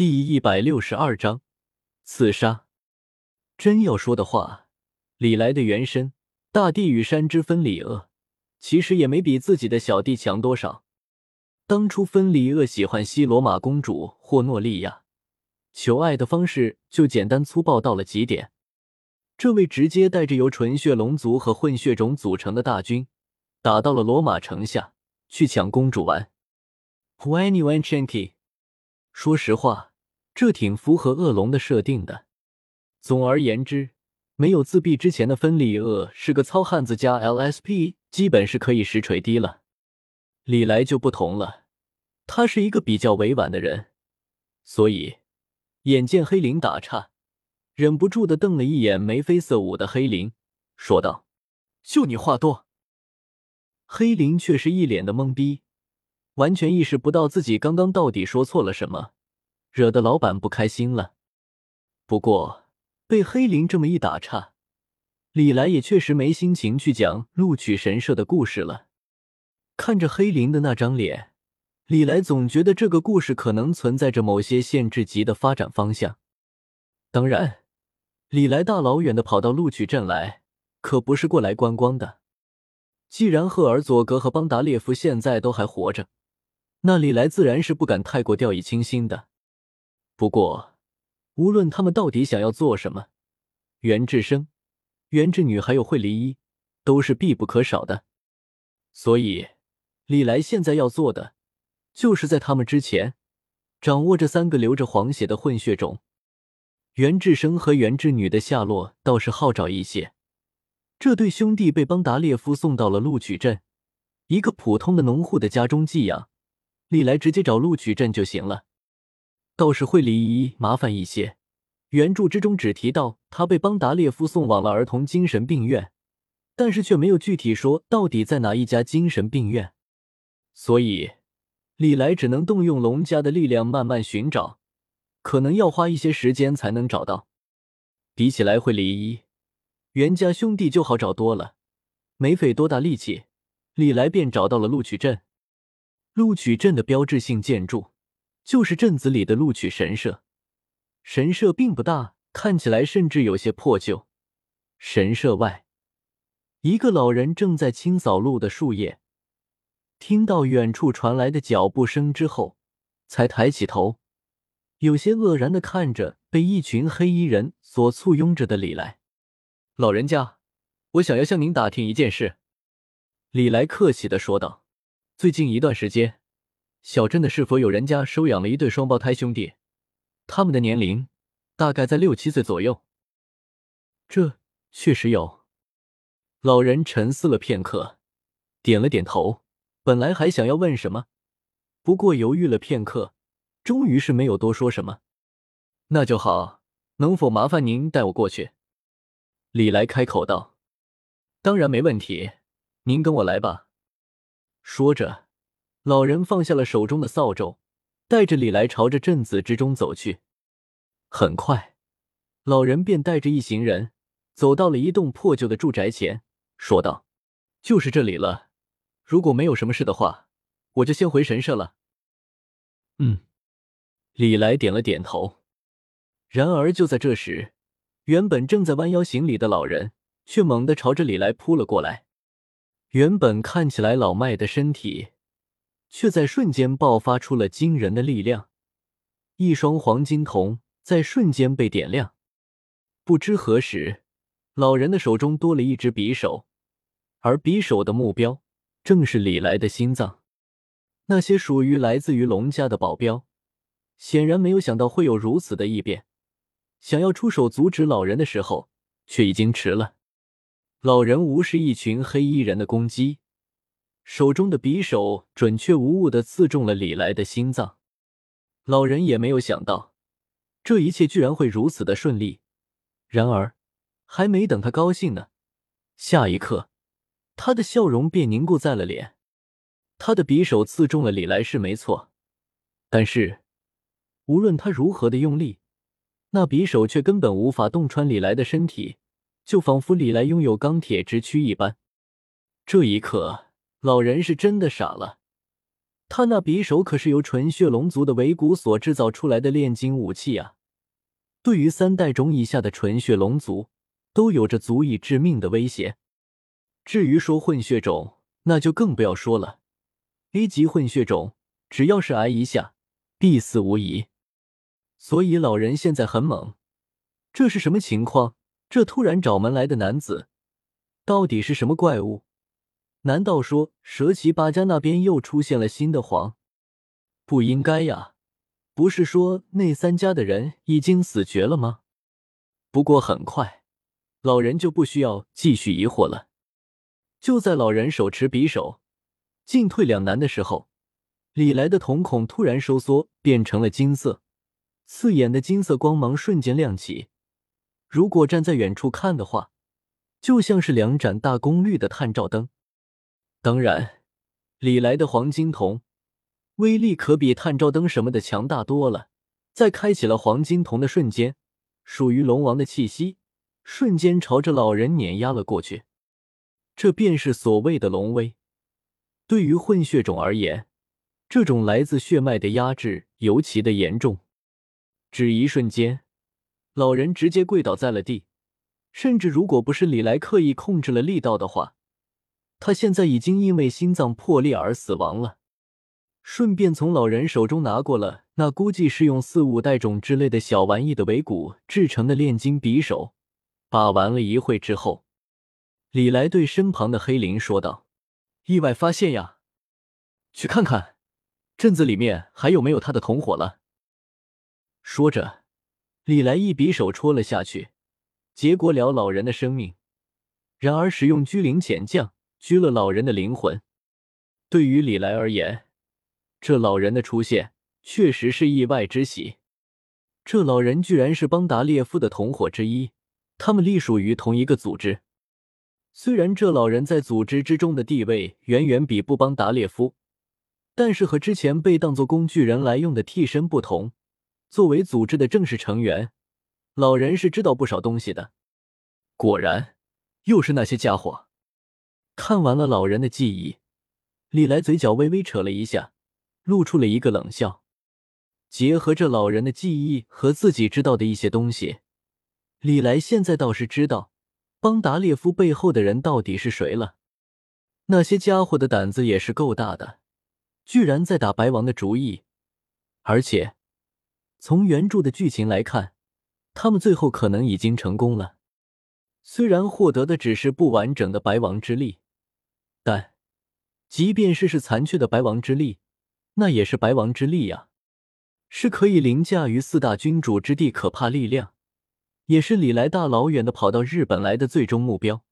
第一百六十二章刺杀。真要说的话，李来的原身大地与山之分离厄，其实也没比自己的小弟强多少。当初分离厄喜欢西罗马公主霍诺利亚，求爱的方式就简单粗暴到了极点。这位直接带着由纯血龙族和混血种组成的大军，打到了罗马城下去抢公主玩。When you want Chinky，说实话。这挺符合恶龙的设定的。总而言之，没有自闭之前的芬里厄是个糙汉子，加 LSP 基本是可以实锤低了。李来就不同了，他是一个比较委婉的人，所以眼见黑灵打岔，忍不住的瞪了一眼眉飞色舞的黑灵，说道：“就你话多。”黑灵却是一脸的懵逼，完全意识不到自己刚刚到底说错了什么。惹得老板不开心了。不过被黑林这么一打岔，李来也确实没心情去讲录取神社的故事了。看着黑林的那张脸，李来总觉得这个故事可能存在着某些限制级的发展方向。当然，李来大老远的跑到录取镇来，可不是过来观光的。既然赫尔佐格和邦达列夫现在都还活着，那李来自然是不敢太过掉以轻心的。不过，无论他们到底想要做什么，袁志生、袁志女还有惠离一都是必不可少的。所以，李来现在要做的，就是在他们之前掌握这三个流着黄血的混血种。袁志生和袁志女的下落倒是好找一些。这对兄弟被邦达列夫送到了录取镇，一个普通的农户的家中寄养。李来直接找录取镇就行了。倒是会离一麻烦一些。原著之中只提到他被邦达列夫送往了儿童精神病院，但是却没有具体说到底在哪一家精神病院，所以李来只能动用龙家的力量慢慢寻找，可能要花一些时间才能找到。比起来会离一，袁家兄弟就好找多了，没费多大力气，李来便找到了录取镇。录取镇的标志性建筑。就是镇子里的录取神社，神社并不大，看起来甚至有些破旧。神社外，一个老人正在清扫路的树叶，听到远处传来的脚步声之后，才抬起头，有些愕然的看着被一群黑衣人所簇拥着的李来。老人家，我想要向您打听一件事。”李来客气的说道，“最近一段时间。”小镇的是否有人家收养了一对双胞胎兄弟？他们的年龄大概在六七岁左右。这确实有。老人沉思了片刻，点了点头。本来还想要问什么，不过犹豫了片刻，终于是没有多说什么。那就好，能否麻烦您带我过去？李来开口道：“当然没问题，您跟我来吧。”说着。老人放下了手中的扫帚，带着李来朝着镇子之中走去。很快，老人便带着一行人走到了一栋破旧的住宅前，说道：“就是这里了。如果没有什么事的话，我就先回神社了。”嗯，李来点了点头。然而就在这时，原本正在弯腰行礼的老人却猛地朝着李来扑了过来。原本看起来老迈的身体。却在瞬间爆发出了惊人的力量，一双黄金瞳在瞬间被点亮。不知何时，老人的手中多了一只匕首，而匕首的目标正是李来的心脏。那些属于来自于龙家的保镖，显然没有想到会有如此的异变，想要出手阻止老人的时候，却已经迟了。老人无视一群黑衣人的攻击。手中的匕首准确无误的刺中了李来的心脏，老人也没有想到，这一切居然会如此的顺利。然而，还没等他高兴呢，下一刻，他的笑容便凝固在了脸。他的匕首刺中了李来是没错，但是，无论他如何的用力，那匕首却根本无法洞穿李来的身体，就仿佛李来拥有钢铁之躯一般。这一刻。老人是真的傻了，他那匕首可是由纯血龙族的尾骨所制造出来的炼金武器啊！对于三代种以下的纯血龙族，都有着足以致命的威胁。至于说混血种，那就更不要说了。A 级混血种，只要是挨一下，必死无疑。所以老人现在很猛。这是什么情况？这突然找门来的男子，到底是什么怪物？难道说蛇岐八家那边又出现了新的皇？不应该呀，不是说那三家的人已经死绝了吗？不过很快，老人就不需要继续疑惑了。就在老人手持匕首。进退两难的时候，李来的瞳孔突然收缩，变成了金色，刺眼的金色光芒瞬间亮起。如果站在远处看的话，就像是两盏大功率的探照灯。当然，李来的黄金瞳威力可比探照灯什么的强大多了。在开启了黄金瞳的瞬间，属于龙王的气息瞬间朝着老人碾压了过去。这便是所谓的龙威。对于混血种而言，这种来自血脉的压制尤其的严重。只一瞬间，老人直接跪倒在了地。甚至如果不是李来刻意控制了力道的话，他现在已经因为心脏破裂而死亡了。顺便从老人手中拿过了那估计是用四五代种之类的小玩意的尾骨制成的炼金匕首，把玩了一会之后，李来对身旁的黑灵说道。意外发现呀，去看看镇子里面还有没有他的同伙了。说着，李来一匕首戳了下去，结果了老人的生命。然而使用居灵潜将拘了老人的灵魂。对于李来而言，这老人的出现确实是意外之喜。这老人居然是邦达列夫的同伙之一，他们隶属于同一个组织。虽然这老人在组织之中的地位远远比不邦达列夫，但是和之前被当作工具人来用的替身不同，作为组织的正式成员，老人是知道不少东西的。果然，又是那些家伙。看完了老人的记忆，李来嘴角微微扯了一下，露出了一个冷笑。结合着老人的记忆和自己知道的一些东西，李来现在倒是知道。邦达列夫背后的人到底是谁了？那些家伙的胆子也是够大的，居然在打白王的主意。而且，从原著的剧情来看，他们最后可能已经成功了。虽然获得的只是不完整的白王之力，但即便是是残缺的白王之力，那也是白王之力呀，是可以凌驾于四大君主之地可怕力量。也是李来大老远的跑到日本来的最终目标。